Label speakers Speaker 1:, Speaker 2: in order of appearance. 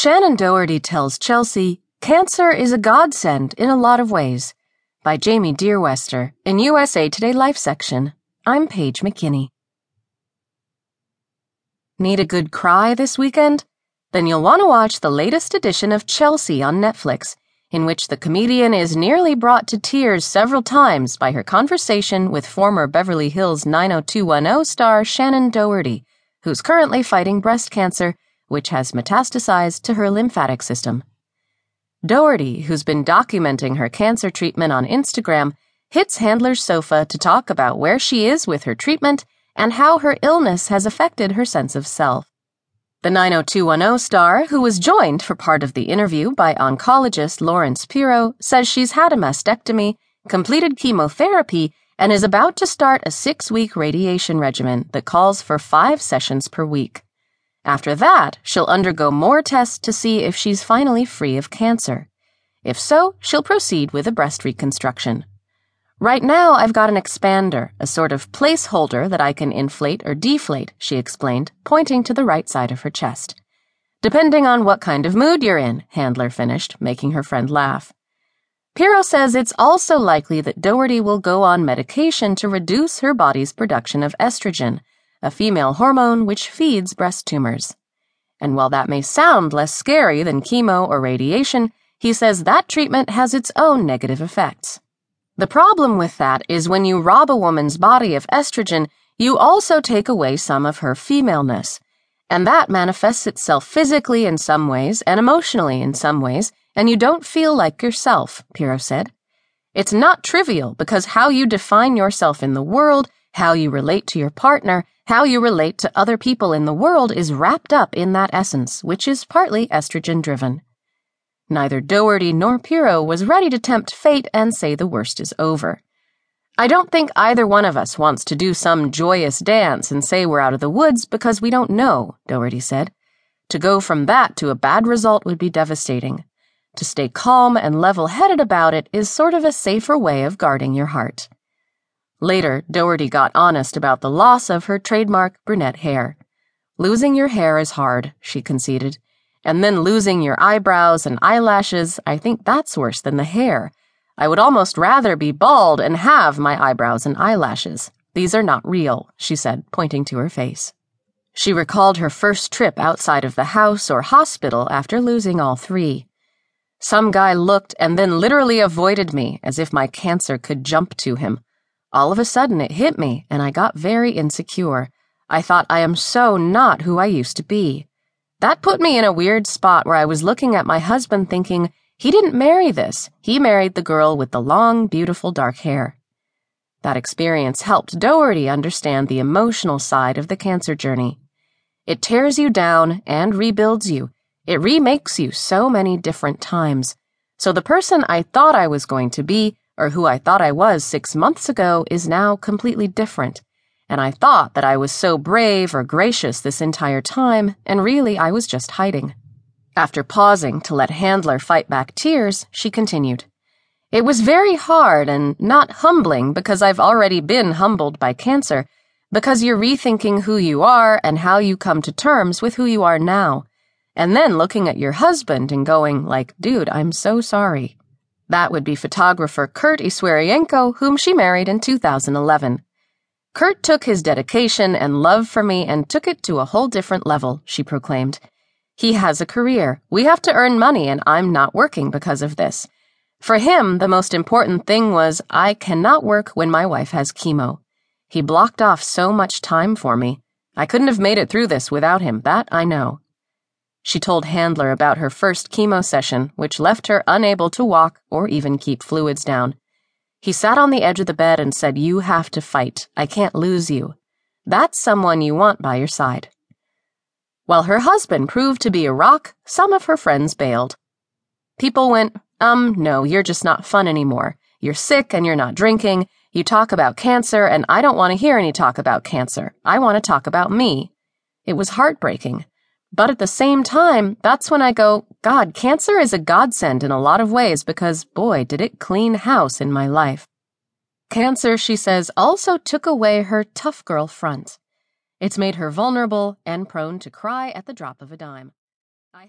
Speaker 1: Shannen Doherty tells Chelsea, Cancer is a godsend in a lot of ways. By Jayme Deerwester in USA Today Life section. I'm Paige McKinney. Need a good cry this weekend? Then you'll want to watch the latest edition of Chelsea on Netflix, in which the comedian is nearly brought to tears several times by her conversation with former Beverly Hills 90210 star Shannen Doherty, who's currently fighting breast cancer which has metastasized to her lymphatic system. Doherty, who's been documenting her cancer treatment on Instagram, hits Handler's sofa to talk about where she is with her treatment and how her illness has affected her sense of self. The 90210 star, who was joined for part of the interview by oncologist Lawrence Piro, says she's had a mastectomy, completed chemotherapy, and is about to start a six week radiation regimen that calls for five sessions per week. After that, she'll undergo more tests to see if she's finally free of cancer. If so, she'll proceed with a breast reconstruction. Right now, I've got an expander, a sort of placeholder that I can inflate or deflate, she explained, pointing to the right side of her chest. Depending on what kind of mood you're in, Handler finished, making her friend laugh. Piro says it's also likely that Doherty will go on medication to reduce her body's production of estrogen a female hormone which feeds breast tumors. And while that may sound less scary than chemo or radiation, he says that treatment has its own negative effects. The problem with that is when you rob a woman's body of estrogen, you also take away some of her femaleness. And that manifests itself physically in some ways and emotionally in some ways, and you don't feel like yourself, Piro said. It's not trivial because how you define yourself in the world, how you relate to your partner, how you relate to other people in the world is wrapped up in that essence, which is partly estrogen driven. Neither Doherty nor Piro was ready to tempt fate and say the worst is over. I don't think either one of us wants to do some joyous dance and say we're out of the woods because we don't know, Doherty said. To go from that to a bad result would be devastating. To stay calm and level headed about it is sort of a safer way of guarding your heart. Later, Doherty got honest about the loss of her trademark brunette hair. Losing your hair is hard, she conceded. And then losing your eyebrows and eyelashes, I think that's worse than the hair. I would almost rather be bald and have my eyebrows and eyelashes. These are not real, she said, pointing to her face. She recalled her first trip outside of the house or hospital after losing all three. Some guy looked and then literally avoided me as if my cancer could jump to him. All of a sudden, it hit me, and I got very insecure. I thought I am so not who I used to be. That put me in a weird spot where I was looking at my husband thinking, he didn't marry this. He married the girl with the long, beautiful dark hair. That experience helped Doherty understand the emotional side of the cancer journey. It tears you down and rebuilds you. It remakes you so many different times. So the person I thought I was going to be or who I thought I was six months ago, is now completely different. And I thought that I was so brave or gracious this entire time, and really I was just hiding. After pausing to let Handler fight back tears, she continued. It was very hard and not humbling because I've already been humbled by cancer, because you're rethinking who you are and how you come to terms with who you are now. And then looking at your husband and going, like, dude, I'm so sorry. That would be photographer Kurt Iswarienko, whom she married in 2011. Kurt took his dedication and love for me and took it to a whole different level, she proclaimed. He has a career. We have to earn money, and I'm not working because of this. For him, the most important thing was I cannot work when my wife has chemo. He blocked off so much time for me. I couldn't have made it through this without him, that I know. She told Handler about her first chemo session, which left her unable to walk or even keep fluids down. He sat on the edge of the bed and said, You have to fight. I can't lose you. That's someone you want by your side. While her husband proved to be a rock, some of her friends bailed. People went, Um, no, you're just not fun anymore. You're sick and you're not drinking. You talk about cancer, and I don't want to hear any talk about cancer. I want to talk about me. It was heartbreaking. But at the same time, that's when I go, God, cancer is a godsend in a lot of ways because, boy, did it clean house in my life. Cancer, she says, also took away her tough girl front. It's made her vulnerable and prone to cry at the drop of a dime.